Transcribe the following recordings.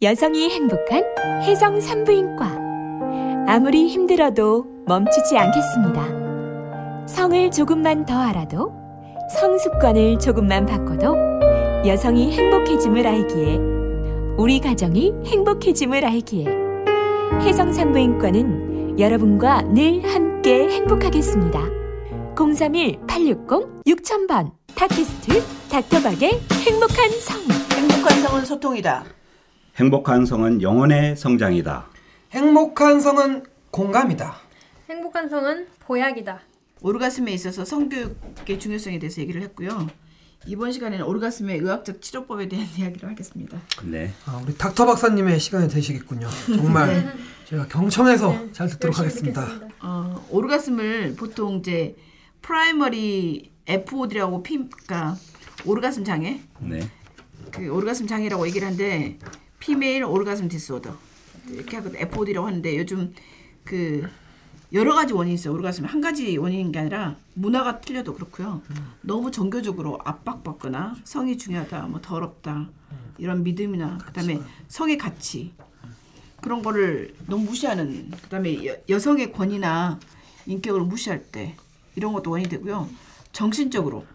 여성이 행복한 혜성 산부인과 아무리 힘들어도 멈추지 않겠습니다. 성을 조금만 더 알아도 성습관을 조금만 바꿔도 여성이 행복해짐을 알기에 우리 가정이 행복해짐을 알기에 혜성 산부인과는 여러분과 늘 함께 행복하겠습니다. 031-860-6000번 팟캐스트 닥터박의 행복한 성 행복한 성은 소통이다. 행복한 성은 영혼의 성장이다. 행복한 성은 공감이다. 행복한 성은 보약이다. 오르가슴에 있어서 성교육의 중요성에 대해서 얘기를 했고요. 이번 시간에는 오르가슴의 의학적 치료법에 대한 이야기를 하겠습니다. 네. 아, 우리 닥터 박사님의 시간이 되시겠군요. 정말 제가 경청해서 잘 듣도록 하겠습니다. 듣겠습니다. 어, 오르가슴을 보통 이제 primary FOD라고 피, 그러니까 오르가슴 장애, 네. 그 오르가슴 장애라고 얘기를 하는데 female orgasm disorder 이렇게 하거든 FOD라고 하는데 요즘 그 여러 가지 원인이 있어요. 오르가슴 한 가지 원인인 게 아니라 문화가 틀려도 그렇고요. 너무 종교적으로 압박받거나 성이 중요하다, 뭐 더럽다 이런 믿음이나 그다음에 성의 가치 그런 거를 너무 무시하는 그다음에 여, 여성의 권위나 인격을 무시할 때 이런 것도 원인이 되고요. 정신적으로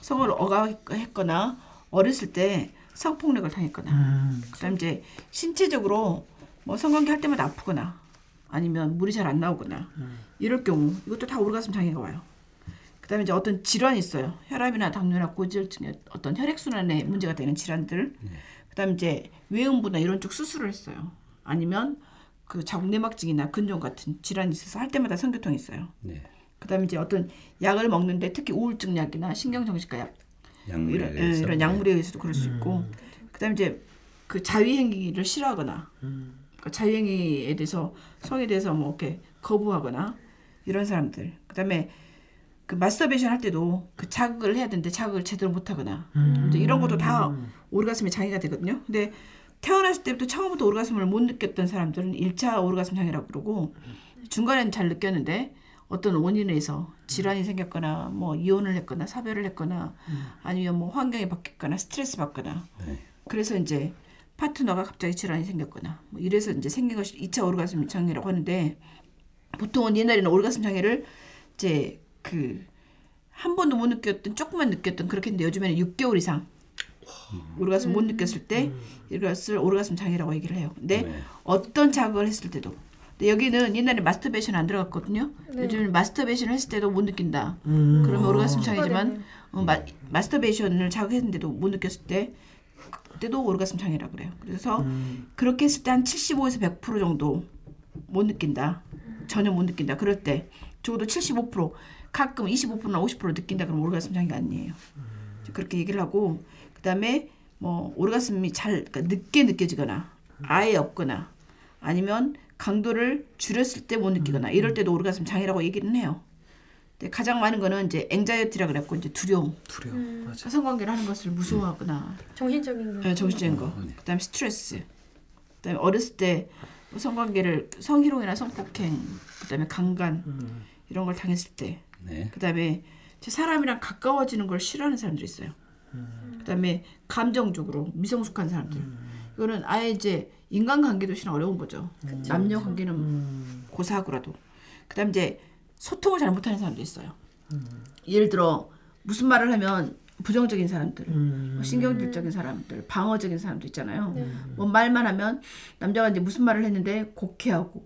성을 억압했거나 어렸을 때 성폭력을 당했거나 음, 그다음 이제 신체적으로 뭐 성관계 할 때마다 아프거나 아니면 물이 잘 안 나오거나 이럴 경우 이것도 다 오르가슴 장애가 와요. 그다음에 이제 어떤 질환이 있어요. 혈압이나 당뇨나 고지혈증의 어떤 혈액 순환에 문제가 되는 질환들. 그다음에 이제 외음부나 이런 쪽 수술을 했어요. 아니면 그 자궁내막증이나 근종 같은 질환이 있어서 할 때마다 성교통이 있어요. 네. 그다음에 이제 어떤 약을 먹는데 특히 우울증 약이나 신경정신과 약 약물에 이런, 예, 의해서. 이런 약물에 의해서도 그럴 수 있고. 그다음에 이제 그 자위행위를 싫어하거나 그러니까 자위행위에 대해서 성에 대해서 뭐 이렇게 거부하거나 이런 사람들. 그다음에 그 마스터베이션 할 때도 그 자극을 해야 되는데 자극을 제대로 못하거나. 이제 이런 것도 다 오르가슴의 장애가 되거든요. 근데 태어났을 때부터 처음부터 오르가슴을 못 느꼈던 사람들은 1차 오르가슴 장애라고 그러고 중간에는 잘 느꼈는데 어떤 원인에 의해서 질환이 생겼거나 뭐 이혼을 했거나 사별을 했거나 아니면 뭐 환경이 바뀌거나 스트레스 받거나 네. 그래서 이제 파트너가 갑자기 질환이 생겼거나 뭐 이래서 이제 생긴 것이 2차 오르가슴 장애라고 하는데 보통은 옛날에는 오르가슴 장애를 이제 그 한 번도 못 느꼈던 조금만 느꼈던 그렇게 했는데 요즘에는 6개월 이상 오르가슴 못 느꼈을 때 이것을 오르가슴 장애라고 얘기를 해요. 근데 네. 어떤 자극을 했을 때도 근데 여기는 옛날에 마스터베이션 안 들어갔거든요. 네. 요즘 마스터베이션 했을 때도 못 느낀다. 음, 그러면 오르가슴 추가되네요. 장애지만 어, 마, 마스터베이션을 자극했는데도 못 느꼈을 때 그때도 오르가슴 장애라 그래요. 그래서 그렇게 했을 때 한 75에서 100% 정도 못 느낀다. 전혀 못 느낀다. 그럴 때 적어도 75% 가끔 25%나 50% 느낀다. 그러면 오르가슴 장애가 아니에요. 그렇게 얘기를 하고 그다음에 뭐 오르가슴이 잘 그러니까 늦게 느껴지거나 아예 없거나 아니면 강도를 줄였을 때 못 느끼거나 이럴 때도 오르가슴 장애라고 얘기는 해요. 근데 가장 많은 거는 이제 앵자이어티라 그랬고 이제 두려움, 두려움. 맞아. 성관계를 하는 것을 무서워하거나 정신적인 거. 네, 정신적인 거. 그다음에 스트레스. 그다음에 어렸을 때뭐 성관계를 성희롱이나 성폭행, 그다음에 강간 이런 걸 당했을 때, 네. 그다음에 제 사람이랑 가까워지는 걸 싫어하는 사람들이 있어요. 그다음에 감정적으로 미성숙한 사람들. 이거는 아예 이제 인간관계도 실은 어려운 거죠. 남녀 관계는 고사하고라도. 그다음 이제 소통을 잘 못하는 사람도 있어요. 예를 들어 무슨 말을 하면 부정적인 사람들, 뭐 신경질적인 사람들, 방어적인 사람도 있잖아요. 뭐 말만 하면 남자가 이제 무슨 말을 했는데 곡해하고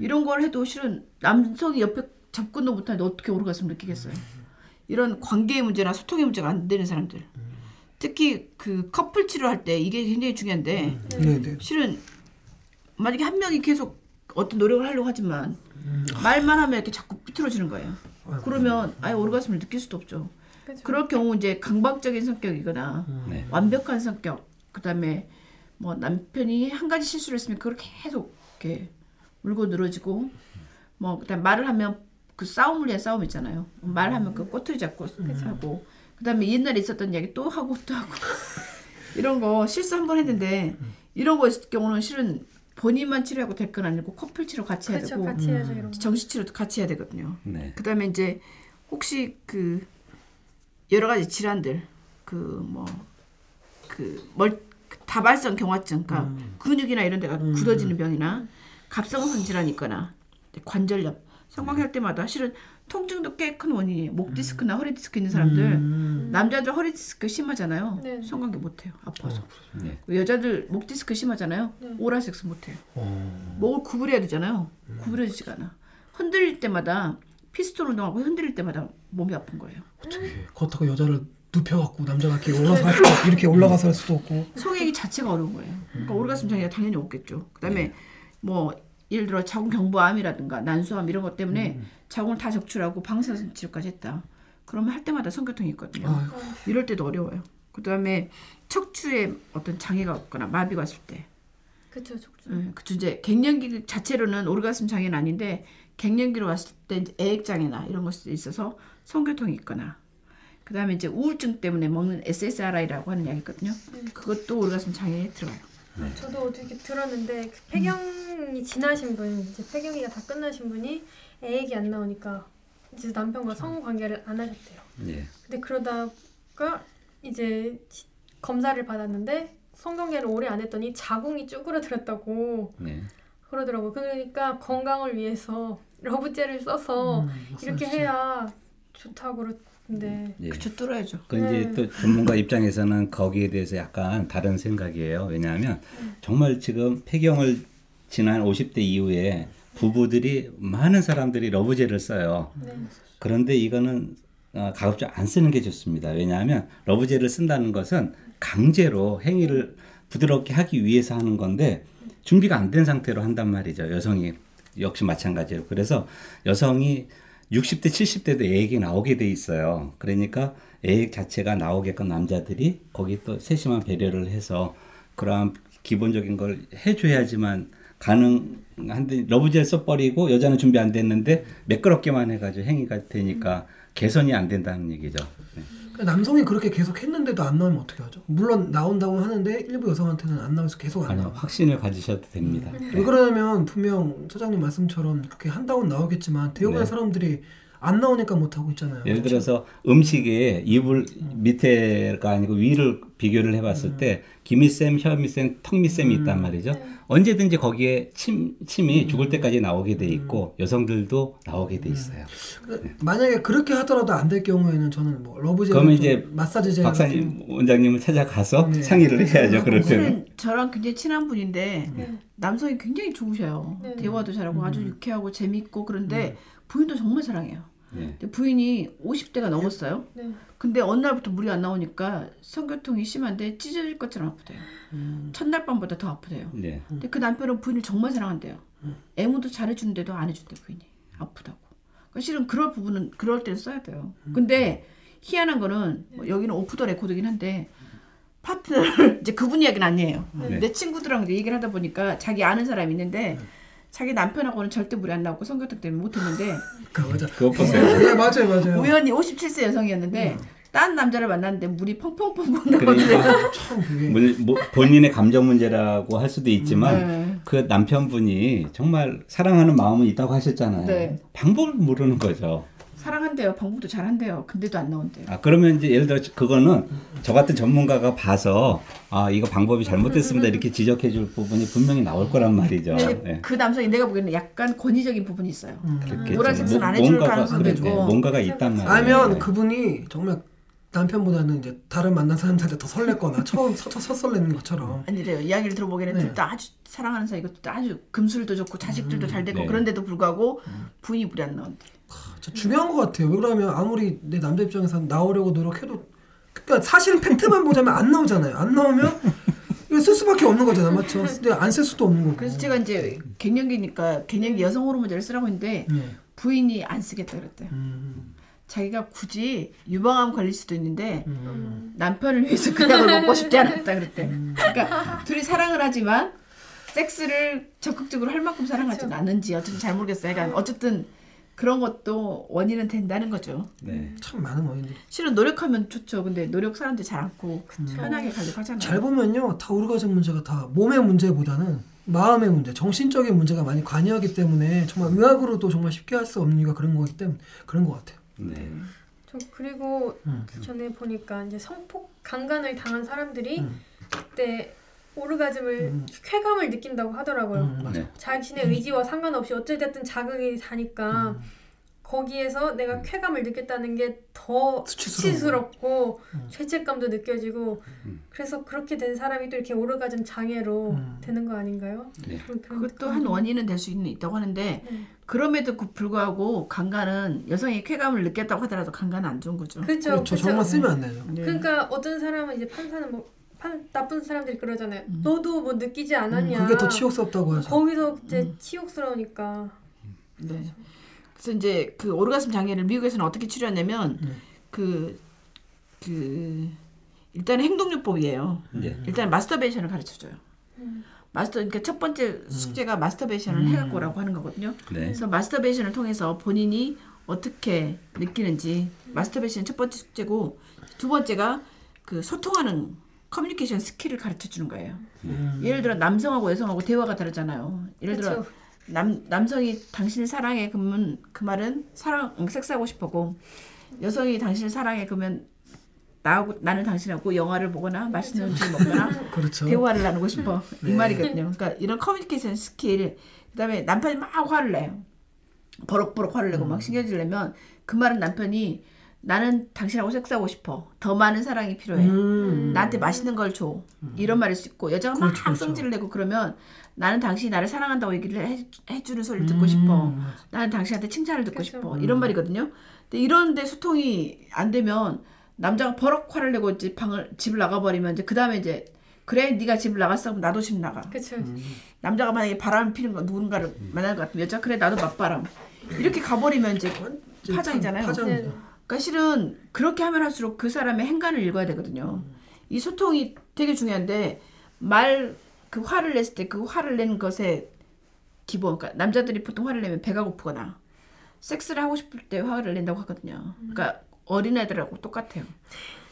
이런 걸 해도 실은 남성이 옆에 접근도 못하는데 어떻게 오르가슴을 느끼겠어요. 이런 관계의 문제나 소통의 문제가 안 되는 사람들. 특히 그 커플 치료할 때 이게 굉장히 중요한데 네, 네. 실은 만약에 한 명이 계속 어떤 노력을 하려고 하지만 말만 하면 이렇게 자꾸 삐뚤어지는 거예요. 그러면 아예 오르가슴을 느낄 수도 없죠. 그죠. 그럴 경우 이제 강박적인 성격이거나 네. 완벽한 성격, 그다음에 뭐 남편이 한 가지 실수를 했으면 그걸 계속 이렇게 물고 늘어지고 뭐 그다음 말을 하면 그 싸움을 위한 싸움 있잖아요. 말하면 그 꼬투리 잡고 하고 그다음에 옛날에 있었던 이야기 또 하고 또 하고 이런 거 실수 한 번 했는데 이런 거 있을 경우는 실은 본인만 치료하고 될 건 아니고 커플 치료 같이 해야 그렇죠. 되고 같이 해야죠 이런 거. 정신 치료도 같이 해야 되거든요. 네. 그다음에 이제 혹시 그 여러 가지 질환들 그 뭐 그 멀 다발성 경화증, 그러니까 음. 근육이나 이런 데가 음. 굳어지는 병이나 갑상선 질환이 있거나 관절염, 성관계할 때마다 실은 통증도 꽤 큰 원인이에요. 목 디스크나 허리 디스크 있는 사람들 음. 남자들 허리 디스크 심하잖아요. 네. 성관계 못해요. 아파서. 네. 여자들 목 디스크 심하잖아요. 네. 오랄 섹스 못해요. 어. 목을 구부려야 되잖아요. 구부려지지가 않아. 흔들릴 때마다 피스톤 운동하고 흔들릴 때마다 몸이 아픈 거예요. 어떻게 그렇다고 여자를 눕혀갖고 남자가 이렇게 올라서 할 수도 없고 이렇게 올라가서 할 수도 없고 성행위 자체가 어려운 거예요. 그러니까 오르가슴 장애가 당연히 없겠죠. 그다음에 뭐 예를 들어 자궁 경부암이라든가 난소암 이런 것 때문에 자궁을 다 적출하고 방사선 치료까지 했다. 그러면 할 때마다 성교통이 있거든요. 아유. 이럴 때도 어려워요. 그다음에 척추에 어떤 장애가 없거나 마비가 왔을 때 그쵸 촉수. 예, 그쵸 이제 갱년기 자체로는 오르가슴 장애는 아닌데 갱년기로 왔을 때 이제 애액 장애나 이런 것이 있어서 성교통이 있거나 그다음에 이제 우울증 때문에 먹는 SSRI라고 하는 약이 있거든요. 그것도 오르가슴 장애에 들어가요. 저도 어떻게 들었는데 그 폐경이 지나신 분, 이제 폐경기가 다 끝나신 분이 애기 안 나오니까 이제 남편과 성관계를 안 하셨대요. 예. 근데 그러다가 이제 시- 검사를 받았는데 성관계를 오래 안 했더니 자궁이 쭈그러들었다고 네. 그러더라고요. 그러니까 건강을 위해서 러브젤을 써서 음, 이렇게. 해야 좋다고 그러는데 예. 그쵸 뚫어야죠. 그 이제 네. 또 전문가 입장에서는 거기에 대해서 약간 다른 생각이에요. 왜냐하면 정말 지금 폐경을 지난 50대 이후에 부부들이 많은 사람들이 러브젤을 써요. 네. 그런데 이거는 어, 가급적 안 쓰는 게 좋습니다. 왜냐하면 러브젤을 쓴다는 것은 강제로 행위를 부드럽게 하기 위해서 하는 건데 준비가 안 된 상태로 한단 말이죠. 여성이 역시 마찬가지로. 그래서 여성이 60대, 70대도 애액이 나오게 돼 있어요. 그러니까 애액 자체가 나오게끔 남자들이 거기 또 세심한 배려를 해서 그러한 기본적인 걸 해줘야지만 가능한데 러브젤 써버리고 여자는 준비 안 됐는데 매끄럽게만 해가지고 행위가 되니까 개선이 안 된다는 얘기죠. 네. 남성이 그렇게 계속 했는데도 안 나오면 어떻게 하죠? 물론 나온다고 하는데 일부 여성한테는 안 나와서 계속 안 나와. 확신을 가지셔도 됩니다. 왜 그러냐면 분명 소장님 말씀처럼 그렇게 한다고는 나오겠지만 대부분의 네. 사람들이 안 나오니까 못 하고 있잖아요. 예를 들어서 음식에 이불 밑에가 아니고 위를 비교를 해봤을 때 기미쌤, 혀미쌤, 턱미쌤이 있단 말이죠. 언제든지 거기에 침, 침이 죽을 때까지 나오게 돼 있고 여성들도 나오게 돼 있어요. 그- 만약에 그렇게 하더라도 안 될 경우에는 저는 뭐 러브젤, 그러면 이제 마사지젤 박사님 원장님을 찾아가서 네. 상의를 해야죠. 그럴 때는. 저랑 굉장히 친한 분인데 네. 남성이 굉장히 좋으셔요. 네. 대화도 잘하고 아주 유쾌하고 재밌고 그런데 부인도 정말 사랑해요. 네. 부인이 50대가 넘었어요. 네. 근데 어느 날부터 물이 안 나오니까 성교통이 심한데 찢어질 것처럼 아프대요. 첫날 밤보다 더 아프대요. 네. 근데 그 남편은 부인을 정말 사랑한대요. 애무도 잘해주는데도 안 해준대 부인이 아프다고. 그러니까 실은 그럴 부분은 그럴 때는 써야 돼요. 근데 희한한 거는 뭐 여기는 오프 더 레코드긴 한데 파트너를 이제 그분 이야기는 아니에요. 네. 내 친구들하고 이제 얘기를 하다 보니까 자기 아는 사람이 있는데 자기 남편하고는 절대 물이 안 나오고 성교통 때문에 못했는데 그. 그거 보세요. 네 맞아요 맞아요. 우연히 57세 여성이었는데 딴 남자를 만났는데 물이 펑펑펑펑 나오는데 그러니까 문- 뭐 본인의 감정 문제라고 할 수도 있지만 네. 그 남편분이 정말 사랑하는 마음은 있다고 하셨잖아요. 네. 방법을 모르는 거죠. 사랑한대요. 방법도 잘한대요. 근데도 안 나온대요. 아 그러면 이제 예를 들어 그거는 저 같은 전문가가 봐서 아 이거 방법이 잘못됐습니다 이렇게 지적해 줄 부분이 분명히 나올 거란 말이죠. 근데 네. 그 남성이 내가 보기에는 약간 권위적인 부분이 있어요. 그렇겠죠. 노란색은 뭐- 안 해줄 가능성도. 있고. 뭔가가 있단 말이에요. 아니면 네. 그분이 정말 남편보다는 이제 다른 만난 사람한테 더 설렜거나 처음 첫, 첫 설레는 것처럼 아니래요. 이야기를 들어보기에는 네. 둘다 아주 사랑하는 사이고 또 아주 금술도 좋고 자식들도 잘 되고 네. 그런데도 불구하고 부인이 물이 안 나온대. 중요한 것 같아요. 왜 그러면 아무리 내 남자 입장에서 나오려고 노력해도 그러니까 사실은 팩트만 보자면 안 나오잖아요. 안 나오면 쓸 수밖에 없는 거잖아, 맞죠? 근데 안 쓸 수도 없는 거고. 그래서 제가 이제 갱년기니까 갱년기 여성 호르몬제를 쓰라고 했는데 네. 부인이 안 쓰겠다 그랬대요. 음, 자기가 굳이 유방암 걸릴 수도 있는데 음. 남편을 위해서 그 약을 먹고 싶지 않았다 그랬대. 그러니까 둘이 사랑을 하지만 섹스를 적극적으로 할 만큼 사랑하지는 않은지 어쨌든 잘 모르겠어요. 그러니까 어쨌든 그런 것도 원인은 된다는 거죠. 네. 참 많은 원인들이. 실은 노력하면 좋죠. 근데 노력 사람들이 잘 않고 편하게 가려고 하잖아요. 잘 보면요, 다 오르가즘 문제가 다 몸의 문제보다는 마음의 문제, 정신적인 문제가 많이 관여하기 때문에 정말 의학으로도 정말 쉽게 할 수 없는 이유가 그런 거기 때문에 그런 것 같아요. 네. 저 그리고 음. 전에 보니까 이제 성폭 강간을 당한 사람들이 음. 그때 오르가즘을 쾌감을 느낀다고 하더라고요. 음, 맞아. 네. 자신의 의지와 상관없이 어찌됐든 자극이 가니까 거기에서 내가 쾌감을 느꼈다는 게 더 수치스럽고 죄책감도 느껴지고 그래서 그렇게 된 사람이 또 이렇게 오르가즘 장애로 음. 되는 거 아닌가요? 네. 그것도 한 원인은 될 수 있다고 하는데 네. 그럼에도 그 불구하고 강간은 여성이 쾌감을 느꼈다고 하더라도 강간은 안 좋은 거죠. 그렇죠. 그렇죠. 그렇죠. 정말 쓰면 안 되죠. 네. 그러니까 어떤 사람은 이제 판사는 뭐 판, 나쁜 사람들이 그러잖아요. 너도 뭐 느끼지 않았냐. 음, 그게 더 치욕스럽다고 하죠. 거기서 이제 치욕스러우니까. 네. 그래서 이제 그 오르가슴 장애를 미국에서는 어떻게 치료하냐면 네. 그, 그 일단 행동요법이에요. 네. 일단 마스터베이션을 가르쳐줘요. 음. 마스터 그러니까 첫 번째 숙제가 마스터베이션을 해갖고 오라고 하는 거거든요. 네. 그래서 마스터베이션을 통해서 본인이 어떻게 느끼는지 마스터베이션 첫 번째 숙제고 두 번째가 그 소통하는 communication skill을 가르쳐 주는 거예요. 음. 예를 들어 남성하고 여성하고 대화가 다르잖아요. 예를 들어 그쵸. 남 남성이 당신을 사랑해 그러면 그 말은 사랑 응, 섹스하고 싶어고 여성이 당신을 사랑해 그러면 나하고 나는 당신하고 영화를 보거나 맛있는 음식을 먹거나 그렇죠. 대화를 나누고 싶어 이 네. 말이거든요. 그러니까 이런 communication skill 그다음에 남편이 막 화를 내요. 버럭버럭 화를 내고 음. 막 신경질 내면 그 말은 남편이 나는 당신하고 섹스하고 싶어. 더 많은 사랑이 필요해. 음. 나한테 맛있는 걸 줘. 이런 말일 수 있고 여자가 그렇죠, 막 그렇죠. 성질을 내고 그러면 나는 당신이 나를 사랑한다고 얘기를 해, 해주는 소리를 듣고 음, 싶어. 나는 당신한테 칭찬을 듣고 그렇죠. 싶어. 이런 말이거든요. 근데 이런데 소통이 안 되면 남자가 버럭 화를 내고 이제 방을 집을 나가버리면 이제 그 다음에 이제 그래 네가 집을 나갔어 그럼 나도 집 나가. 그쵸. 남자가 만약에 바람을 피는 거 누군가를 만날 것 같으면 여자 그래 나도 맞바람 이렇게 가버리면 이제 파장이잖아요. 네. 그러니까 실은 그렇게 하면 할수록 그 사람의 행간을 읽어야 되거든요. 이 소통이 되게 중요한데 말 그 화를 냈을 때 그 화를 낸 것에 기본 그러니까 남자들이 보통 화를 내면 배가 고프거나 섹스를 하고 싶을 때 화를 낸다고 하거든요. 그러니까 어린애들하고 똑같아요.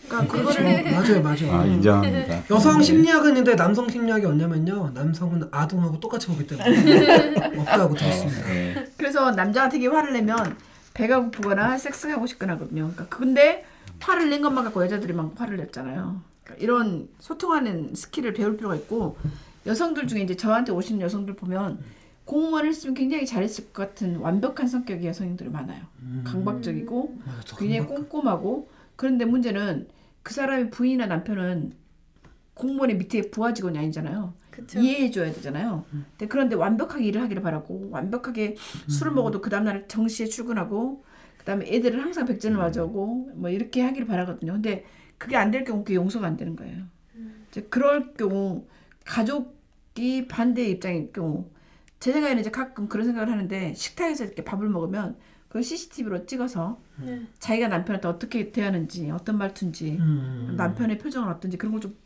그러니까 그거를 맞아요, 맞아요. 아 인정합니다. 여성 심리학은 있는데 남성 심리학이 없냐면요. 남성은 아동하고 똑같이 보기 때문에 없다고 들었습니다. 네. 그래서 남자가 되게 화를 내면 배가 고프거나 섹스하고 싶거나 하거든요. 그러니까 근데 화를 낸 것만 갖고 여자들이 막 화를 냈잖아요. 그러니까 이런 소통하는 skill을 배울 필요가 있고 여성들 중에 이제 저한테 오시는 여성들 보면 공무원을 했으면 굉장히 잘했을 것 같은 완벽한 성격의 여성들이 많아요. 강박적이고 맞아, 저 굉장히 꼼꼼하고 그런데 문제는 그 사람의 부인이나 남편은 공무원의 밑에 부하 직원이 아니잖아요. 그쵸. 이해해줘야 되잖아요. 근데 그런데 완벽하게 일을 하기를 바라고 완벽하게 술을 먹어도 그 다음날 정시에 출근하고 그 다음에 애들은 항상 백전을 맞아오고 뭐 이렇게 하기를 바라거든요. 근데 그게 안 될 경우 그게 용서가 안 되는 거예요. 이제 그럴 경우 가족이 반대 입장일 경우 제 생각에는 이제 가끔 그런 생각을 하는데 식탁에서 이렇게 밥을 먹으면 그걸 CCTV로 찍어서 네. 자기가 남편한테 어떻게 대하는지 어떤 말투인지 음. 남편의 표정은 어떤지 그런 걸 좀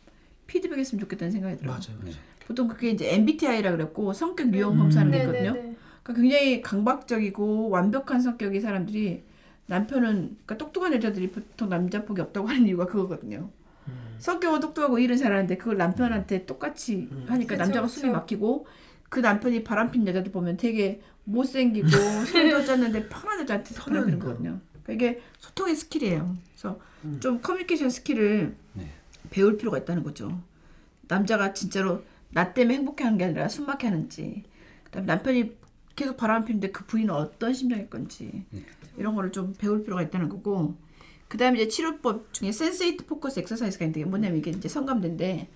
피드백했으면 좋겠다는 생각이 들어요. 맞아요. 맞아요. 보통 그게 이제 MBTI라 그랬고 성격 유형 검사하는 게 네, 있거든요. 네, 네. 그러니까 굉장히 강박적이고 완벽한 성격의 사람들이 남편은 그러니까 똑똑한 여자들이 보통 남자 복이 없다고 하는 이유가 그거거든요. 성격은 똑똑하고 일은 잘하는데 그걸 남편한테 똑같이 하니까 그쵸, 남자가 그쵸. 숨이 막히고 그 남편이 바람핀 여자들 보면 되게 못생기고 손도 짰는데 편한 여자한테 편하니까. 거거든요. 그러니까 이게 소통의 skill이에요. 그래서 좀 communication skill을 네. 배울 필요가 있다는 거죠. 남자가 진짜로 나 때문에 행복해 하는 게 아니라 숨막혀 하는지, 그다음에 남편이 계속 바람 피는데 그 부인은 어떤 심정일 건지 이런 거를 좀 배울 필요가 있다는 거고, 그다음에 이제 치료법 중에 sensate focus exercise가 있는데 뭐냐면 이게 이제 성감대인데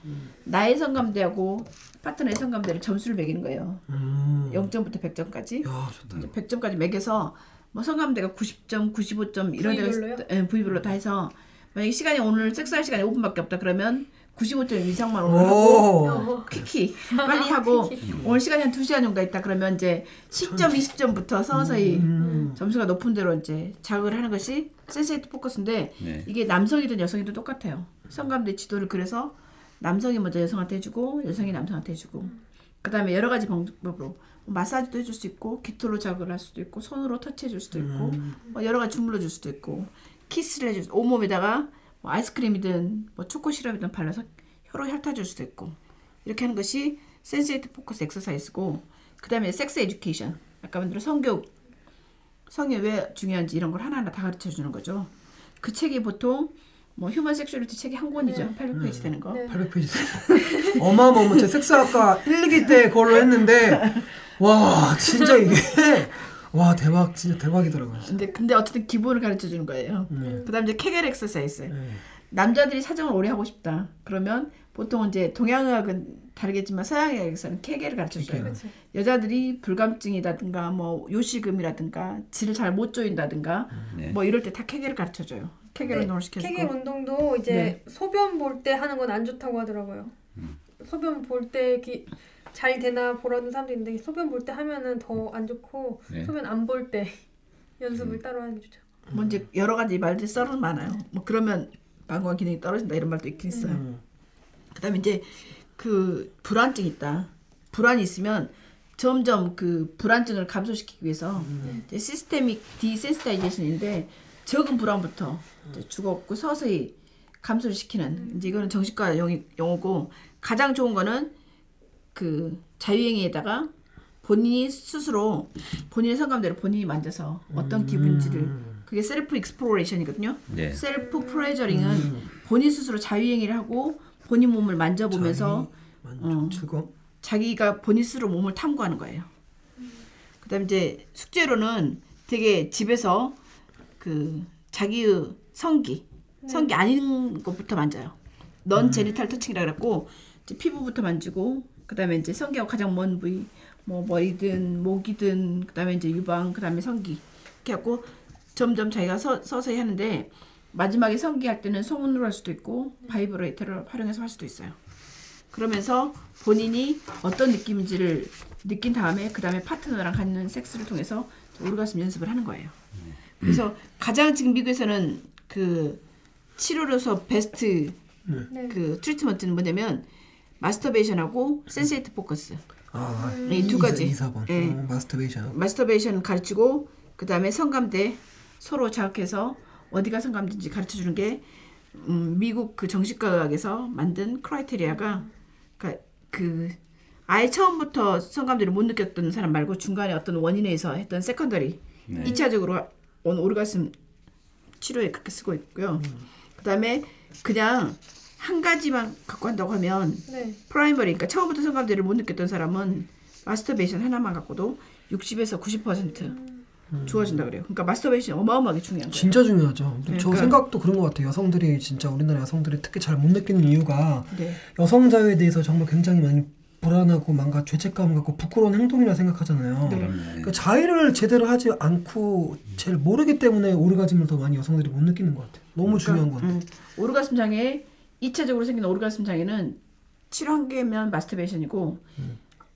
나의 성감대하고 파트너의 성감대를 점수를 매기는 거예요. 음. 0점부터 100점까지. 야 좋다. 이제 100점까지 매겨서 뭐 성감대가 90점, 95점 이런 데가? 있- 예, 부위별로 다 해서 만약에 시간이 오늘 섹스할 시간이 5분밖에 없다 그러면 95점 이상만. 어, 퀴퀴 빨리 하고 오늘 시간이 한 2시간 정도 있다 그러면 이제 10점, 20점부터 서서히 음. 점수가 높은 대로 이제 자극을 하는 것이 센세이트 포커스인데 네. 이게 남성이든 여성이든 똑같아요. 성감대 지도를 그래서 남성이 먼저 여성한테 해주고 여성이 남성한테 해주고 그다음에 여러 가지 방법으로 마사지도 해줄 수 있고 깃털로 자극을 할 수도 있고 손으로 터치해줄 수도 있고 뭐 여러 가지 주물러 줄 수도 있고 키스를 해줄 수 온몸에다가 뭐 아이스크림이든 뭐 초코 시럽이든 발라서 혀로 핥아줄 수도 있고 이렇게 하는 것이 sensate focus exercise고 그 다음에 sex education 아까 말대로 성교육 성이 왜 중요한지 이런 걸 하나하나 다 가르쳐 주는 거죠. 그 책이 보통 뭐 Human Sexuality 책이 한 권이죠. 800페이지 되는 거. 네. 800페이지. 어마어마한 제 섹스학과 1, 2기 때 그걸로 했는데 와 진짜 이게 와 대박 진짜 대박이더라고요. 근데 근데 어쨌든 기본을 가르쳐 주는 거예요. 네. 그다음 이제 Kegel exercise. 네. 남자들이 사정을 오래 하고 싶다. 그러면 보통 이제 동양의학은 다르겠지만 서양의학에서는 케겔을 가르쳐 줘요. 여자들이 불감증이라든가 뭐 요실금이라든가 질을 잘 못 조인다든가 네. 뭐 이럴 때 다 케겔을 가르쳐 줘요. 케겔 네, 운동을 시켜주고. 케겔 운동도 이제 네. 소변 볼 때 하는 건 안 좋다고 하더라고요. 소변 볼때 잘 되나 보라는 사람도 있는데 소변 볼 때 하면은 더 안 좋고 네. 소변 안 볼 때 연습을 따로 하는 게 좋죠. 뭐 이제 여러 가지 말들이 썰은 많아요. 뭐 그러면 방광 기능이 떨어진다 이런 말도 있긴 있어요. 음. 그다음에 이제 그 불안증 있다. 불안이 있으면 점점 그 불안증을 감소시키기 위해서 이제 systemic desensitization인데 적은 불안부터 이제 주고 서서히 감소를 시키는 이제 이거는 정신과 용어고 가장 좋은 거는 그 자위행위에다가 본인이 스스로 본인의 성감대로 본인이 만져서 어떤 기분인지를 그게 self exploration이거든요. 네. self pleasuring은 본인 스스로 자위행위를 하고 본인 몸을 만져보면서 어. 자기가 본인 스스로 몸을 탐구하는 거예요. 그다음 이제 숙제로는 되게 집에서 그 자기의 성기, 성기 아닌 것부터 만져요. non genital touching이라 그랬고 이제 피부부터 만지고 그다음에 이제 성기하고 가장 먼 부위 뭐 머리든 목이든 그다음에 이제 유방 그다음에 성기 이렇게 하고 점점 자기가 서, 서서히 하는데 마지막에 성기 할 때는 손으로 할 수도 있고 바이브레이터를 활용해서 할 수도 있어요. 그러면서 본인이 어떤 느낌인지를 느낀 다음에 그 다음에 파트너랑 갖는 섹스를 통해서 오르가슴 연습을 하는 거예요. 그래서 가장 지금 미국에서는 그 치료로서 베스트 네. 그 treatment는 뭐냐면 마스터베이션하고 sensate focus. 아, 이두 가지. 2, 4번. 예. 어, 마스터베이션. 마스터베이션 가르치고 그 다음에 성감대 서로 자극해서 어디가 성감대인지 가르쳐 주는 게 음, 미국 그 정신과학에서 만든 criteria가 그러니까 그 아예 처음부터 성감대를 못 느꼈던 사람 말고 중간에 어떤 원인에 의해서 했던 secondary 네. 이차적으로 온 오르가슴 치료에 그렇게 쓰고 있고요. 그 다음에 그냥 한 가지만 갖고 한다고 하면 네. primary 그러니까 처음부터 성감대를 못 느꼈던 사람은 마스터베이션 하나만 갖고도 60에서 90% 좋아진다 그래요. 그러니까 마스터베이션 어마어마하게 중요한 거예요. 진짜 중요하죠. 저 그러니까- 생각도 그런 것 같아요. 여성들이 진짜 우리나라 여성들이 특히 잘 못 느끼는 이유가 네. 여성 자유에 대해서 정말 굉장히 많이 불안하고 뭔가 죄책감 갖고 부끄러운 행동이라 생각하잖아요. 네. 그러니까 자의를 제대로 하지 않고 잘 모르기 때문에 오르가즘을 더 많이 여성들이 못 느끼는 것 같아요. 너무 중요한 것 같아요. 음, 오르가슴 장애 2차적으로 생긴 오르가슴 장애는 치료 한 개면 마스터베이션이고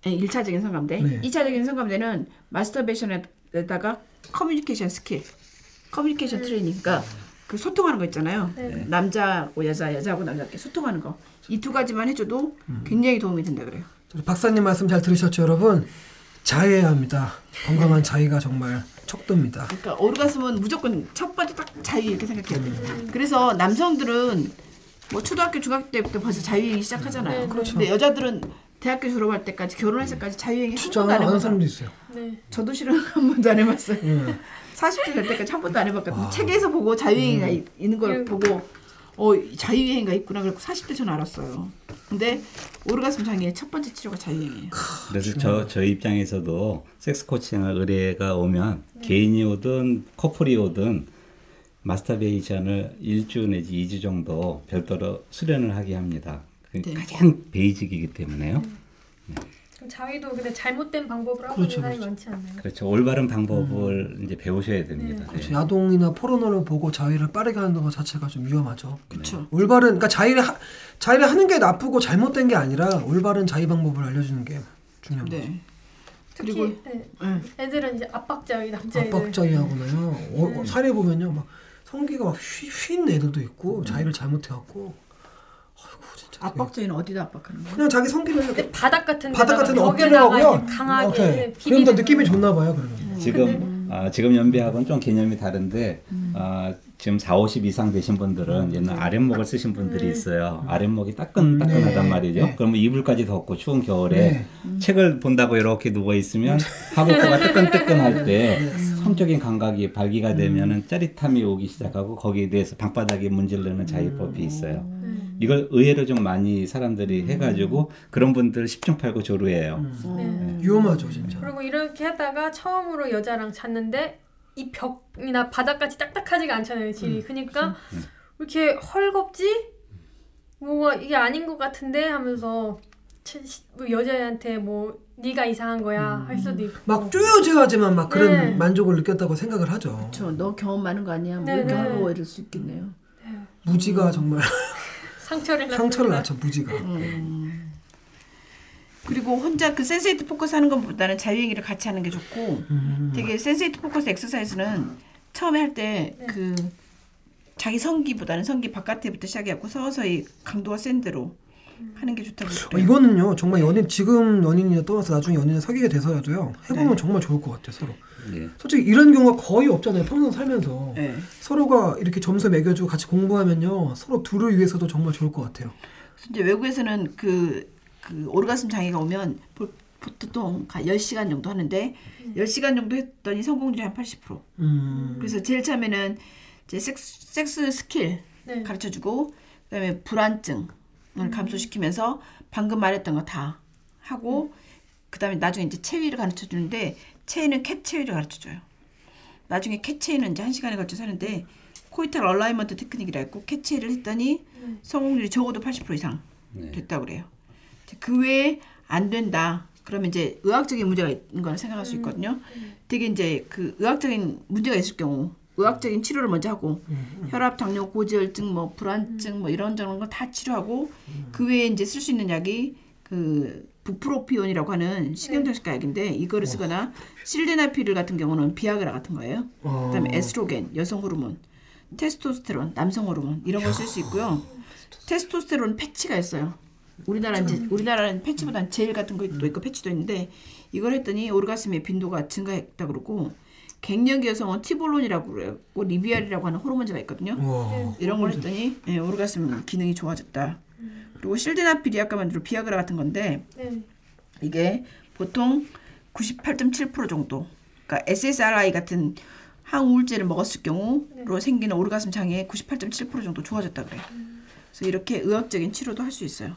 예, 1차적인 성감대. 네. 2차적인 성감대는 마스터베이션에다가 communication skill, communication training, 그러니까 그 소통하는 거 있잖아요. 네. 남자하고 여자, 여자하고 남자 이렇게 소통하는 거. 이 두 가지만 해줘도 굉장히 도움이 된다 그래요. 박사님 말씀 잘 들으셨죠, 여러분? 자해야 합니다. 건강한 자위가 정말 척도입니다. 그러니까 오르가슴은 무조건 첫 번째 딱 자위 이렇게 생각해야 돼요. 그래서 남성들은 뭐 초등학교 중학교 때부터 벌써 자위행위 시작하잖아요. 네, 그렇죠. 근데 여자들은 대학교 졸업할 때까지 결혼할 때까지 자위행위 한 번도 안 해봤어요. 사람도 있어요. 네. 저도 실은 한 번도 안 해봤어요. 예. 40대 될 때까지 한 번도 안 해봤거든요. 책에서 보고 자유행위가 이- 있는 걸 음. 보고 어 자유행위가 있구나 그래고 40대 저는 알았어요. 근데 오르가슴 장애의 첫 번째 치료가 자유행위예요. 그래서 저, 저 입장에서도 섹스 코칭을 의뢰가 오면 개인이 오든 커플이 오든 마스터베이션을 일주 내지 2주 정도 별도로 수련을 하게 합니다. 그 네. 가장 베이직이기 때문에요. 그럼 자위도 근데 잘못된 하고 그렇죠, 사람이 그렇죠. 많지 않나요? 그렇죠. 올바른 방법을 이제 배우셔야 됩니다. 네. 그렇죠. 야동이나 포르노를 보고 자의를 빠르게 하는 것 자체가 좀 위험하죠. 그렇죠. 올바른 그러니까 자의를 하, 자의를 하는 게 나쁘고 잘못된 게 아니라 올바른 자의 방법을 알려주는 게 중요한 거죠. 네. 특히 그리고 네. 응. 애들은 이제 압박자위 남자애들. 압박자의하거나요. 어, 어, 사례 보면요, 막 성기가 막 휘, 휜 애들도 있고 자의를 잘못해갖고, 아이고 진짜. 압박자위는 어디다 압박하는 거예요? 그냥 자기 성기를 이렇게 바닥 같은 바닥 같은 엎드려고요. 이렇게 강하게 오케이. 그럼 비비는 더 느낌이 좋나 봐요, 그러면. 지금 아, 지금 연배하고는 좀 개념이 다른데 아, 지금 4, 50 이상 되신 분들은 옛날 아랫목을 쓰신 분들이 있어요. 아랫목이 따끈따끈하단 네. 말이죠. 네. 그러면 이불까지 덮고 추운 겨울에 네. 책을 본다고 이렇게 누워 있으면 하복부가 뜨끈뜨끈할 때 성적인 감각이 발기가 되면은 짜릿함이 오기 시작하고 거기에 대해서 방바닥에 문질르는 자유법이 있어요. 이걸 의외로 좀 많이 사람들이 해가지고 그런 분들 10중 8구 조루해요. 네. 위험하죠 진짜. 그리고 이렇게 하다가 처음으로 여자랑 잤는데 이 벽이나 바닥같이 딱딱하지가 않잖아요 질이. 그러니까 왜 이렇게 헐겁지? 뭐가 이게 아닌 것 같은데 하면서 여자애한테 뭐 네가 이상한 거야 할 수도 있고 막 쪼여져야지만 막 그런 네. 만족을 느꼈다고 생각을 하죠. 저너 경험 많은 거 아니야? 뭐 네, 이렇게 네. 하고 이럴 수 있겠네요. 무지가 정말 상처를 상처를. 낳죠 무지가. 그리고 혼자 그 sensate focus 하는 것보다는 자위행위를 같이 하는 게 좋고 음. 되게 sensate focus exercise는 처음에 할 때그 자기 성기보다는 성기 바깥에부터 시작해갖고 서서히 강도가 센 대로 하는 게 좋다고 어, 그래요. 이거는요 정말 연인 지금 연인이 떠나서 나중에 연인을 사귀게 돼서라도요 해보면 네. 정말 좋을 것 같아요 서로. 예. 솔직히 이런 경우가 거의 없잖아요 평생 살면서 네. 서로가 이렇게 점수 매겨주고 같이 공부하면요 서로 둘을 위해서도 정말 좋을 것 같아요. 이제 외국에서는 그, 그 오르가슴 장애가 오면 보- 보통 10시간 정도 하는데 10시간 정도 했더니 성공률이 한 80%. 음. 그래서 제일 처음에는 이제 섹스, 섹스 스킬 네. 가르쳐 주고 그다음에 불안증 을 감소시키면서 방금 말했던 거 다 하고 그 다음에 나중에 이제 체위를 가르쳐 주는데 체위는 CAT 체위를 가르쳐 줘요. 나중에 CAT 체위는 이제 한 시간에 걸쳐서 하는데 coital alignment technique이라 했고 CAT 체위를 했더니 성공률이 적어도 80% 이상 네. 됐다 그래요. 그 외에 안 된다. 그러면 이제 의학적인 문제가 있는 걸 생각할 수 있거든요. 되게 이제 그 의학적인 문제가 있을 경우 의학적인 치료를 먼저 하고 혈압, 당뇨, 고지혈증, 뭐 불안증, 뭐 이런 저런 거다 치료하고 그 외에 이제 쓸 수 있는 약이 그 bupropion이라고 하는 식용정신과 약인데 이거를 쓰거나 sildenafil 같은 경우는 비아그라 같은 거예요. 어. 그다음에 에스트로겐 여성 호르몬, 테스토스테론 남성 호르몬 이런 걸 쓸 수 있고요. 테스토스테론 패치가 있어요. 우리나라 이제 우리나라는 패치보다는 젤 같은 것도 있고 패치도 있는데 이걸 했더니 오르가슴의 빈도가 증가했다 그러고 갱년기 여성은 tibolone이라고 그래요. Livial이라고 하는 호르몬제가 있거든요. 와. 이런 걸 했더니 예, 오르가슴 기능이 좋아졌다. 그리고 실데나필이 아까 만든 비아그라 같은 건데 네. 이게 보통 98.7% 정도. 그러니까 SSRI 같은 항우울제를 먹었을 경우로 생기는 오르가슴 장애 98.7% 정도 좋아졌다 그래요. 그래서 이렇게 의학적인 치료도 할 수 있어요.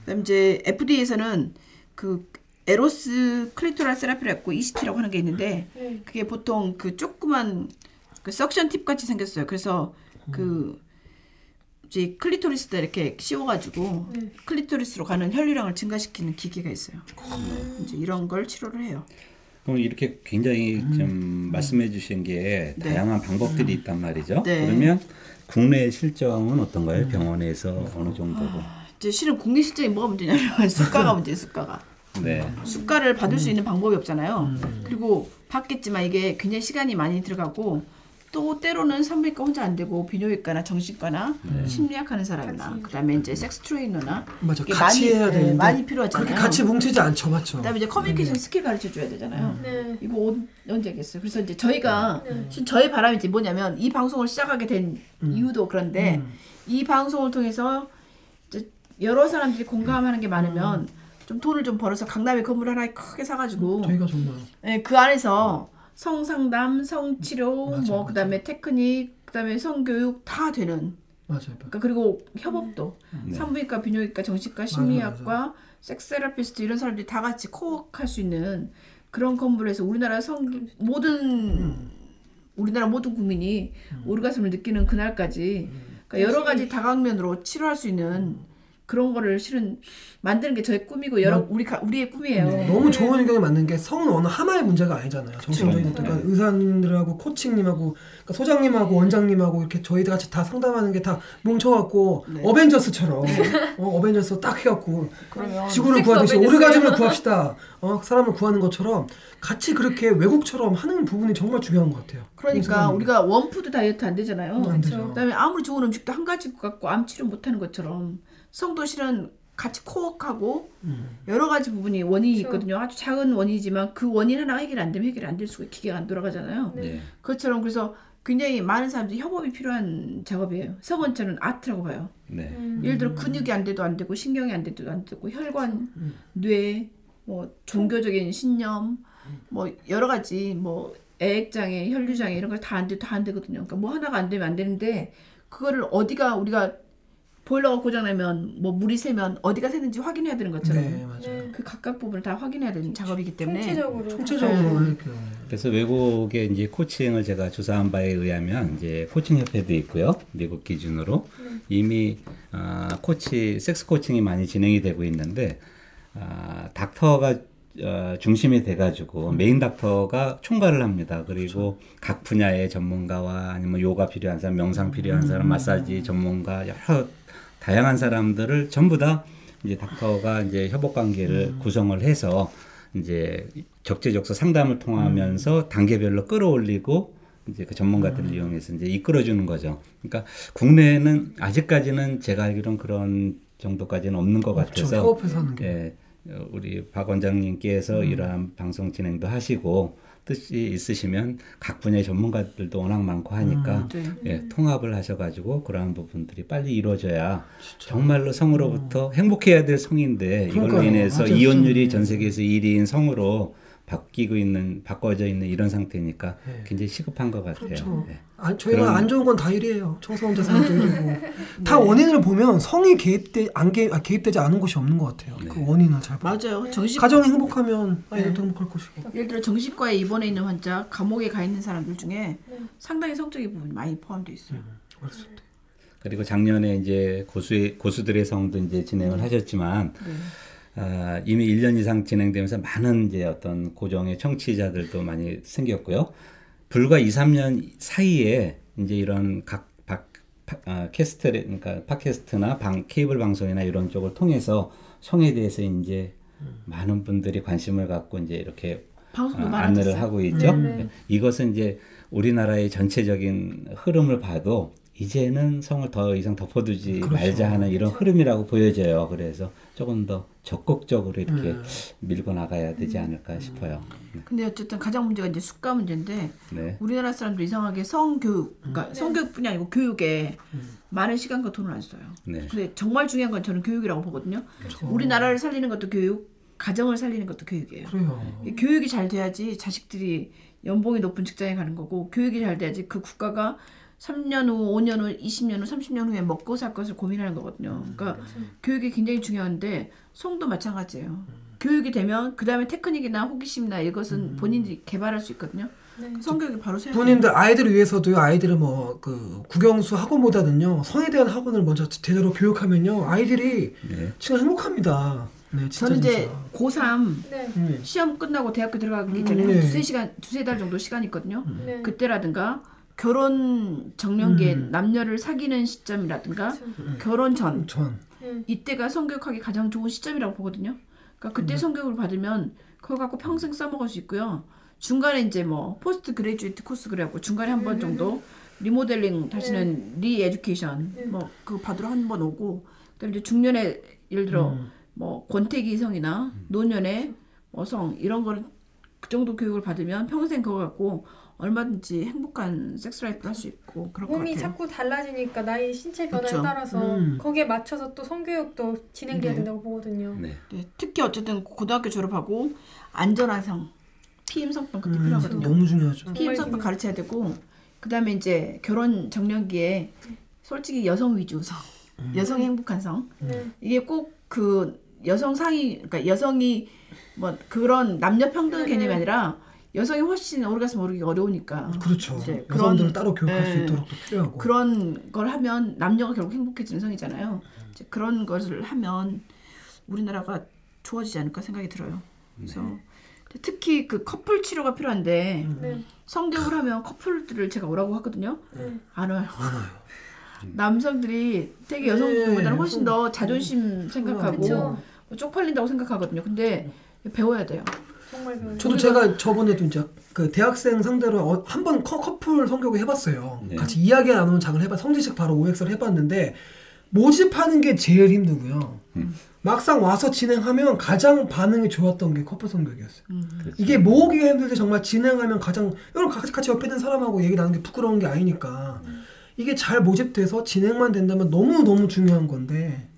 그다음 이제 FDA에서는 그 에로스 클리토랄 세라피라고 ECT라고 하는 게 있는데 네. 그게 보통 그 조그만 그 석션 팁 같이 생겼어요. 그래서 그 이제 클리토리스다 이렇게 씌워가지고 네. 클리토리스로 가는 혈류량을 증가시키는 기계가 있어요. 이제 이런 걸 치료를 해요. 그럼 이렇게 굉장히 좀 말씀해 주신 게 네. 다양한 방법들이 있단 말이죠. 네. 그러면 국내 실정은 어떤가요? 병원에서 어느 정도고? 이제 실은 국내 실정이 뭐가 문제냐면 수가가 문제예요. 수가가. 네. 수가를 받을 수 있는 방법이 없잖아요. 그리고 받겠지만 이게 굉장히 시간이 많이 들어가고 또 때로는 산부인과 혼자 안 되고 비뇨기과나 정신과나 심리학 하는 사람이나 그다음에 이제 섹스 트레이너나 맞아 같이 많이, 해야 예, 되는데 많이 필요하잖아요. 그렇게 같이 뭉치지 않죠 맞죠. 그다음에 이제 communication skill 가르쳐 줘야 되잖아요. 네. 이거 언- 언제 하겠어요? 그래서 이제 저희가 네. 실 저희 바람이 이제 뭐냐면 이 방송을 시작하게 된 이유도 그런데 이 방송을 통해서 여러 사람들이 공감하는 게 많으면 좀 돈을 좀 벌어서 강남에 건물 하나 크게 사가지고. 저희가 정말. 예, 그 안에서 성상담, 성치료, 맞아요, 뭐 그다음에 테크닉, 그다음에 성교육 다 되는. 맞아요. 그러니까 그리고 협업도. 네. 산부인과, 비뇨기과, 정신과, 심리학과, 섹스테라피스트 이런 사람들이 다 같이 코워크할 수 있는 그런 건물에서 우리나라 성 모든 우리나라 모든 국민이 오르가슴을 느끼는 그날까지. 그러니까 여러 가지 다각면으로 치료할 수 있는 그런 거를 실은 만드는 게 저의 꿈이고 여러 우리 가, 우리의 꿈이에요. 네, 너무 좋은 의견이 맞는 게 성은 어느 하나의 문제가 아니잖아요. 정신적인 그렇죠. 그러니까 의사님들하고 코치님하고 그러니까 소장님하고 원장님하고 이렇게 저희들 같이 다 상담하는 게 다 뭉쳐갖고 네. 어벤져스처럼 어, 어벤져스 딱 해갖고 지구를 구하듯이. 오르가즘을 구합시다. 어, 사람을 구하는 것처럼 같이 그렇게 외국처럼 하는 부분이 정말 중요한 것 같아요. 그러니까 우리가 one food 다이어트 안 되잖아요. 안 되죠. 그다음에 아무리 좋은 음식도 한 가지 갖고 암 치료 못 하는 것처럼 성도 실은 같이 코워크하고 음. 여러 가지 부분이 원인이 그렇죠. 있거든요. 아주 작은 원인이지만 그 원인 하나가 해결 안 되면 해결 안 될 수가 기계가 안 돌아가잖아요. 네. 그것처럼 그래서 굉장히 많은 사람들이 협업이 필요한 작업이에요. 성은 저는 아트라고 봐요. 네. 음. 예를 들어 근육이 안 돼도 안 되고 신경이 안 돼도 안 되고 혈관, 뇌, 뭐 종교적인 신념, 뭐 여러 가지 뭐 애액장애, 혈류장애 이런 거다안 돼, 다안 되거든요. 그러니까 뭐 하나가 안 되면 안 되는데 그거를 어디가 우리가 보일러가 고장나면 뭐 물이 새면 어디가 새는지 확인해야 되는 것처럼 네 맞아요. 네. 그 각각 부분을 다 확인해야 되는 작업이기 때문에 총체적으로. 총체적으로 이렇게 그래서 외국의 이제 coaching을 제가 조사한 바에 의하면 이제 코칭 협회도 있고요. 미국 기준으로 이미 아, 코치 섹스 코칭이 많이 진행이 되고 있는데 아, 닥터가 어, 중심이 돼가지고 메인 닥터가 총괄을 합니다. 그리고 각 분야의 전문가와 아니면 요가 필요한 사람, 명상 필요한 사람, 마사지 전문가 여러 다양한 사람들을 전부 다 이제 닥터가 이제 협업 관계를 구성을 해서 이제 적재적소 상담을 통하면서 단계별로 끌어올리고 이제 그 전문가들을 이용해서 이제 이끌어주는 거죠. 그러니까 국내에는 아직까지는 제가 알기로는 그런 정도까지는 없는 것. 같아서. 예, 어, 우리 박 원장님께서 이러한 방송 진행도 하시고 뜻이 있으시면 각 분야의 전문가들도 워낙 많고 하니까 네. 예, 통합을 하셔가지고 그러한 부분들이 빨리 이루어져야 정말로 성으로부터 행복해야 될 성인데 이걸로 그러니까요. 인해서 맞아요. 이혼율이 전 세계에서 1위인 성으로 바뀌고 있는 바꿔져 있는 이런 상태니까 굉장히 시급한 것 같아요. 그렇죠. 예. 아, 저희가 그런- 안 좋은 건 다 일이에요. 청소년자 사람도 일이고 다 원인을 보면 성이 개입돼 안 개입 아, 개입되지 않은 곳이 없는 것 같아요. 그 원인을 잘 봐. 맞아요. 정신 가정이 행복하면 아이들도 행복할 것이고. 예를 들어 정신과에 입원해 있는 환자, 감옥에 가 있는 사람들 중에 상당히 성적인 부분이 많이 포함되어 있어요. 그랬을 때. 그리고 작년에 이제 고수의 고수들의 성도 이제 진행을 하셨지만 아, 이미 1년 이상 진행되면서 많은 이제 어떤 고정의 청취자들도 많이 생겼고요. 불과 2, 3년 사이에 이제 이런 각 박, 파, 아, 캐스트 그러니까 팟캐스트나 방 케이블 방송이나 이런 쪽을 통해서 성에 대해서 이제 많은 분들이 관심을 갖고 이제 이렇게 아. 안내를 하고 있죠. 네. 이것은 이제 우리나라의 전체적인 흐름을 봐도 이제는 성을 더 이상 덮어두지 말자 하는 이런 흐름이라고 보여져요. 그래서 조금 더 적극적으로 이렇게 밀고 나가야 되지 않을까 싶어요. 근데 어쨌든 가장 문제가 이제 숙가 문제인데 네. 우리나라 사람들 이상하게 성교육, 그러니까 성교육뿐이 아니고 교육에 많은 시간과 돈을 안 써요. 네. 근데 정말 중요한 건 저는 교육이라고 보거든요. 우리나라를 살리는 것도 교육, 가정을 살리는 것도 교육이에요. 그래요. 이 교육이 잘 돼야지 자식들이 연봉이 높은 직장에 가는 거고 교육이 잘 돼야지 그 국가가 3년 후, 5년 후, 20년 후, 30년 후에 먹고 살 것을 고민하는 거거든요. 그러니까 교육이 굉장히 중요한데 성도 마찬가지예요. 교육이 되면 그 다음에 테크닉이나 호기심이나 이것은 본인들이 개발할 수 있거든요. 그 성교육이 바로 세요. 부모님들 아이들을 위해서도요. 아이들을 뭐 그 국영수 학원보다는요. 성에 대한 학원을 먼저 제대로 교육하면요. 아이들이 네. 진짜 행복합니다. 네, 진짜 저는 이제 진짜. 고3 네. 네. 시험 끝나고 대학교 들어가기 음, 전에 네. 한 두세 시간, 두세 달 정도 시간이 있거든요. 네. 그때라든가 결혼 적령기에 음. 남녀를 사귀는 시점이라든가 결혼 전. 전. 이때가 성교육하기 가장 좋은 시점이라고 보거든요. 그러니까 그때 성교육을 받으면 그거 갖고 평생 써먹을 수 있고요. 중간에 이제 뭐 postgraduate course 그래갖고 중간에 한 번 정도 리모델링 다시는 re-education 뭐 그거 받으러 한 번 오고 그다음에 이제 중년에 예를 들어 뭐 권태기 성이나 노년의 뭐성 이런 거를 그 정도 교육을 받으면 평생 그거 갖고 얼마든지 행복한 섹스 라이프를 할 수 있고 그럴 것 몸이 같아요. 자꾸 달라지니까 나이 신체 변화에 그쵸. 따라서 음. 거기에 맞춰서 또 성교육도 진행돼야 네. 된다고 보거든요. 네. 네, 특히 어쨌든 고등학교 졸업하고 안전한 성, 피임 성병 그때 음, 필요하거든요. 너무 중요하죠. 피임 성병 가르쳐야 되고 그다음에 이제 결혼 정년기에 솔직히 여성 위주 성, 여성이 행복한 성 네. 이게 꼭그 여성 상위 그러니까 여성이 뭐 그런 남녀 평등 네. 개념이 아니라 여성이 훨씬 오르가슴 오르기 어려우니까 그렇죠. 이제 여성들을 그런- 따로 교육할 수 네. 있도록 또 필요하고. 그런 걸 하면 남녀가 결국 행복해지는 성이잖아요. 이제 그런 것을 하면 우리나라가 좋아지지 않을까 생각이 들어요. 그래서 특히 그 커플 치료가 필요한데 네. 성교육을 하면 커플들을 제가 오라고 하거든요. 네. 안 와요. 남성들이 되게 여성들보다는 훨씬 더 자존심 생각하고 그쵸. 뭐 쪽팔린다고 생각하거든요. 근데 배워야 돼요. 정말 그 저도 제가 저번에도 이제 그 대학생 상대로 어, 한번 커플 성교육 해봤어요. 네. 같이 이야기 나누는 장을 해봐 성지식 바로 OX를 해봤는데 모집하는 게 제일 힘들고요. 막상 와서 진행하면 가장 반응이 좋았던 게 커플 성교육이었어요. 이게 모으기가 힘들데 정말 진행하면 가장 여러분 같이 같이 옆에 있는 사람하고 얘기 나누는 게 부끄러운 게 아니니까 이게 잘 모집돼서 진행만 된다면 너무 너무 중요한 건데.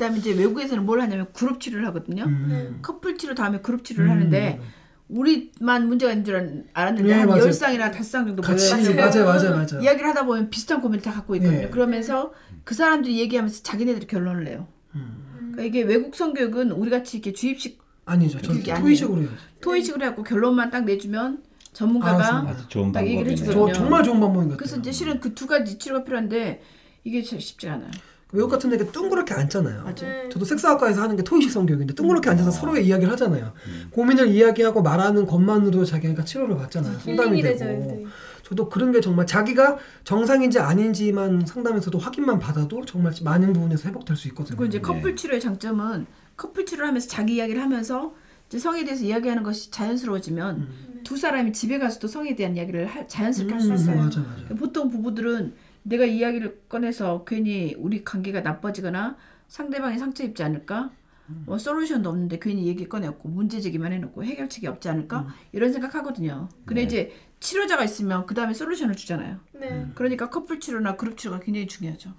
그다음에 이제 외국에서는 뭘 하냐면 그룹 치료를 하거든요. 음. 커플 치료 다음에 그룹 치료를 하는데 우리만 문제가 있는 줄 알- 알았는데 네, 한 맞아요. 10쌍이나 5쌍 정도 같이 모여가지고 맞아요, 맞아요, 맞아요. 이야기를 하다 보면 비슷한 고민을 다 갖고 있거든요. 네. 그러면서 그 사람들이 얘기하면서 자기네들이 결론을 내요. 그러니까 이게 외국 성교육은 우리 같이 이렇게 주입식 아니죠. 저 토의식으로 해야죠. 토의식으로 해갖고 결론만 딱 내주면 전문가가. 아주 좋은 딱 얘기를. 해주거든요. 저 정말 좋은 방법인 것 그래서 같아요. 이제 실은 그 두 가지 치료가 필요한데 이게 참 쉽지 않아요. 외국 같은 데 이렇게 둥그렇게 앉잖아요. 맞아. 네. 저도 섹스학과에서 하는 게 토의식 성 교육인데 둥그렇게 앉아서 서로의 이야기를 하잖아요. 음. 고민을 이야기하고 말하는 것만으로도 자기가 치료를 받잖아요. 상담이 힐링이 되죠. 되고. 네. 저도 그런 게 정말 자기가 정상인지 아닌지만 상담에서도 확인만 받아도 정말 많은 부분에서 회복될 수 있거든요. 그리고 이제 네. 커플 치료의 장점은 커플 치료를 하면서 자기 이야기를 하면서 이제 성에 대해서 이야기하는 것이 자연스러워지면 두 사람이 집에 가서도 성에 대한 이야기를 할- 자연스럽게 할수 음, 있어요. 맞아, 맞아. 보통 부부들은 내가 이야기를 꺼내서 괜히 우리 관계가 나빠지거나 상대방이 상처 입지 않을까? 뭐 솔루션도 없는데 괜히 얘기 꺼내고 문제 제기만 해놓고 해결책이 없지 않을까? 이런 생각하거든요. 근데 네. 이제 치료자가 있으면 그 다음에 솔루션을 주잖아요. 네. 그러니까 커플 치료나 그룹 치료가 굉장히 중요하죠.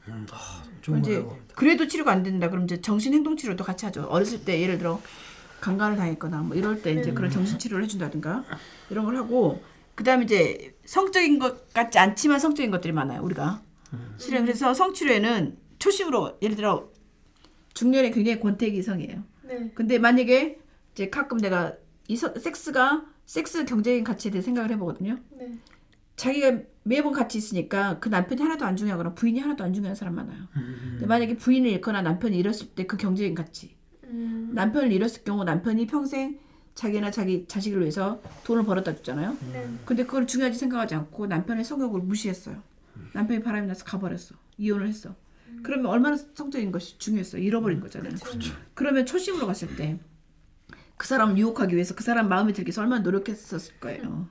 좋은 이제 거예요. 그래도 치료가 안 된다 그럼 이제 정신 행동 치료도 같이 하죠. 어렸을 때 예를 들어 강간을 당했거나 뭐 이럴 때 이제 그런 정신 치료를 해준다든가 이런 걸 하고 그다음에 이제 성적인 것 같지 않지만 성적인 것들이 많아요 우리가 실은 그래서 성치료에는 초심으로 예를 들어 중년에 굉장히 권태기 이성이에요. 네. 근데 만약에 이제 가끔 내가 이 서- 섹스가 섹스 경제적인 가치에 대해 생각을 해보거든요. 네. 자기가 매번 같이 있으니까 그 남편이 하나도 안 중요하거나 부인이 하나도 안 중요한 사람 많아요. 근데 만약에 부인을 잃거나 남편이 잃었을 때 그 경제적인 가치. 음. 남편을 잃었을 경우 남편이 평생 자기나 자기 자식을 위해서 돈을 벌어다 줬잖아요. 네. 근데 그걸 중요하지 생각하지 않고 남편의 성욕을 무시했어요. 남편이 바람이 나서 가버렸어. 이혼을 했어. 그러면 얼마나 성적인 것이 중요했어요. 잃어버린 거잖아요. 그러면 초심으로 갔을 때 그 사람을 유혹하기 위해서 그 사람 마음에 들기 위해서 얼마나 노력했었을 거예요.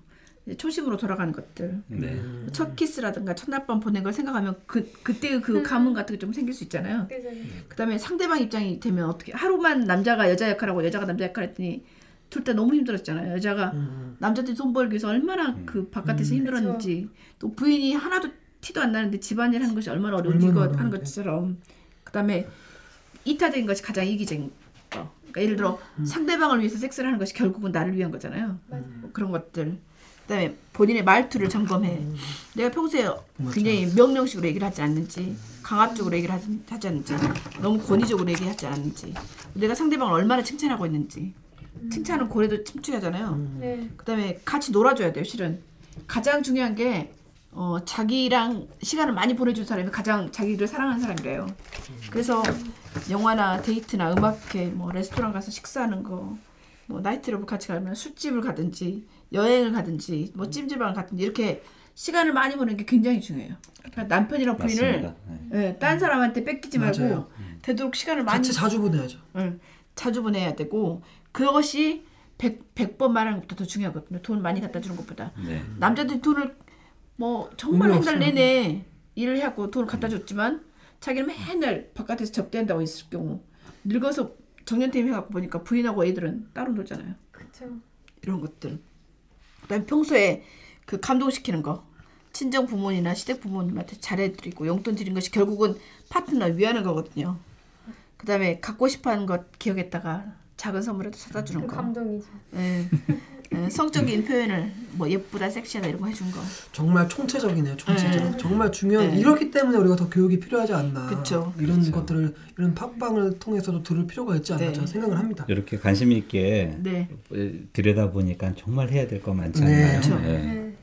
초심으로 돌아가는 것들. 네. 첫 키스라든가 첫날 밤 보낸 걸 생각하면 그 그때 그 감흥 같은 게 좀 생길 수 있잖아요. 그다음에 상대방 입장이 되면 어떻게 하루만 남자가 여자 역할하고 여자가 남자 역할 했더니 둘 다 너무 힘들었잖아요. 여자가 남자들이 돈 벌기 위해서 얼마나 그 바깥에서 힘들었는지 또 부인이 하나도 티도 안 나는데 집안일 하는 것이 얼마나 어려운지 얼마나 이거 하는. 것처럼 그다음에 이타적인 것이 가장 이기적인 거. 그러니까 예를 들어 상대방을 위해서 섹스를 하는 것이 결국은 나를 위한 거잖아요. 뭐 그런 것들. 그다음에 본인의 말투를 점검해. 내가 평소에 굉장히 명령식으로 얘기를 하지 않는지, 강압적으로 얘기를 하지, 하지 않는지, 너무 권위적으로 얘기하지 않는지, 내가 상대방을 얼마나 칭찬하고 있는지. 칭찬은 고래도 침투하잖아요. 네. 그다음에 같이 놀아줘야 돼요. 실은 가장 중요한 게 어, 자기랑 시간을 많이 보내준 사람이 가장 자기를 사랑하는 사람이래요. 그래서 영화나 데이트나 음악회, 뭐 레스토랑 가서 식사하는 거, 뭐 나이트클럽 같이 가면 술집을 가든지 여행을 가든지 뭐 찜질방을 가든지 이렇게 시간을 많이 보내는 게 굉장히 중요해요. 그러니까 남편이랑 부인을. 네. 예, 딴 사람한테 뺏기지 말고 맞아요. 되도록 시간을 많이 같이 자주 보내야죠. 응, 자주 보내야 되고 그것이 100, 100번 말하는 것보다 더 중요하거든요. 돈 많이 갖다 주는 것보다. 네. 남자들이 돈을 뭐 정말 한 달. 내내 일을 해갖고 돈을 갖다 줬지만 자기는 맨날 바깥에서 접대한다고 있을 경우 늙어서 정년퇴임 해갖고 보니까 부인하고 애들은 따로 놀잖아요. 그쵸. 이런 것들. 그다음에 평소에 그 감동시키는 거. 친정 부모님이나 시댁 부모님한테 잘해드리고 용돈 드린 것이 결국은 파트너 위하는 거거든요. 그다음에 갖고 싶어하는 것 기억했다가 작은 선물에도 사다 주는 그 거. 감동이죠. 예. 예, 성적인 표현을 뭐 예쁘다, 섹시하다 이런 거 해준 거. 정말 총체적이네요. 총체적. 네. 정말 중요한 네. 이렇기 때문에 우리가 더 교육이 필요하지 않나. 그쵸. 이런 것들을 이런 팟빵을 통해서도 들을 필요가 있지 않나 네. 저는 생각을 합니다. 이렇게 관심 있게 네. 들여다 보니까 정말 해야 될 거 많지 네. 않나요? 그쵸. 네. 네.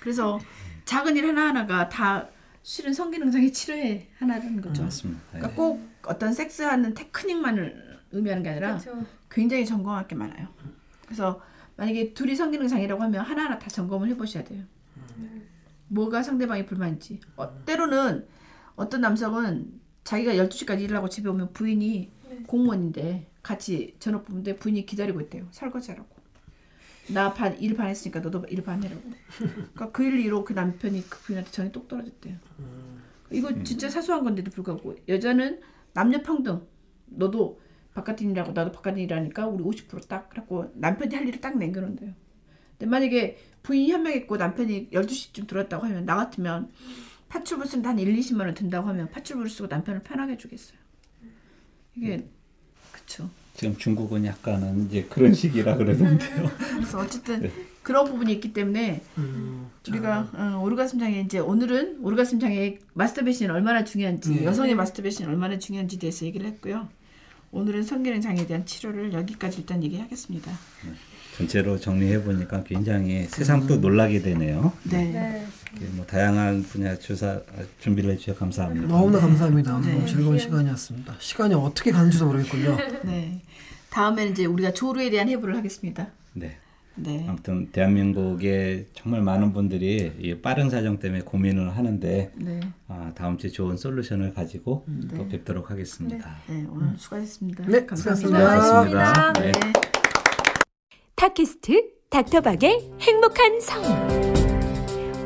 그래서 작은 일 하나 하나가 다 실은 성기능장애 치료의 하나라는 거죠. 맞습니다. 그러니까 꼭 어떤 섹스하는 테크닉만을 의미하는 게 아니라 그쵸. 굉장히 점검할 게 많아요. 그래서 만약에 둘이 성기능 장애라고 하면 하나하나 다 점검을 해보셔야 돼요. 뭐가 상대방이 불만인지. 어, 때로는 어떤 남성은 자기가 12시까지 일을 하고 집에 오면 부인이 공무원인데 같이 전업 부부인데 부인이 기다리고 있대요. 설거지하라고. 나 반 일 반 했으니까 너도 일 반 해라고. 그러니까 그 일로 그 남편이 그 부인한테 정이 똑 떨어졌대요. 이거 진짜 사소한 건데도 불구하고 여자는 남녀 평등. 너도 바깥 일이라고 나도 바깥 일이라니까 우리 50%딱 그래갖고 남편이 할 일을 딱 남겨놓는데요. 근데 만약에 부인이 한 명 있고 남편이 12시쯤 들어왔다고 하면 나 같으면 파출부 쓰는데 한 1, 20만 원 든다고 하면 파출부를 쓰고 남편을 편하게 해주겠어요. 이게 그쵸. 지금 중국은 약간은 이제 그런 식이라 그러던데요. 그래서 어쨌든 네. 그런 부분이 있기 때문에 음, 자, 우리가 어, 오르가슴장에 이제 오늘은 오르가슴장의 마스터베이션이 얼마나 중요한지 네. 여성의 마스터베이션이 얼마나 중요한지 대해서 얘기를 했고요. 오늘은 성기능 장애에 대한 치료를 여기까지 일단 얘기하겠습니다. 전체로 정리해 보니까 굉장히 세상 또 놀라게 되네요. 네. 네. 뭐 다양한 분야 조사 준비를 해주셔서 감사합니다. 너무나 감사합니다. 네. 너무 즐거운 시간이었습니다. 시간이 어떻게 가는지도 모르겠군요. 네. 다음에는 이제 우리가 조루에 대한 해부를 하겠습니다. 네. 네. 아무튼 대한민국에 정말 많은 분들이 이 빠른 사정 때문에 고민을 하는데 네. 아, 다음 주에 좋은 솔루션을 가지고 음, 또 뵙도록 하겠습니다. 네. 오늘 수고하셨습니다. 네, 감사합니다. 수고하셨습니다. 네. 팟캐스트 닥터박의 행복한 성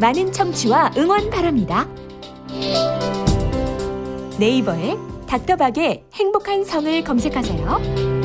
많은 청취와 응원 바랍니다. 네이버에 닥터박의 행복한 성을 검색하세요.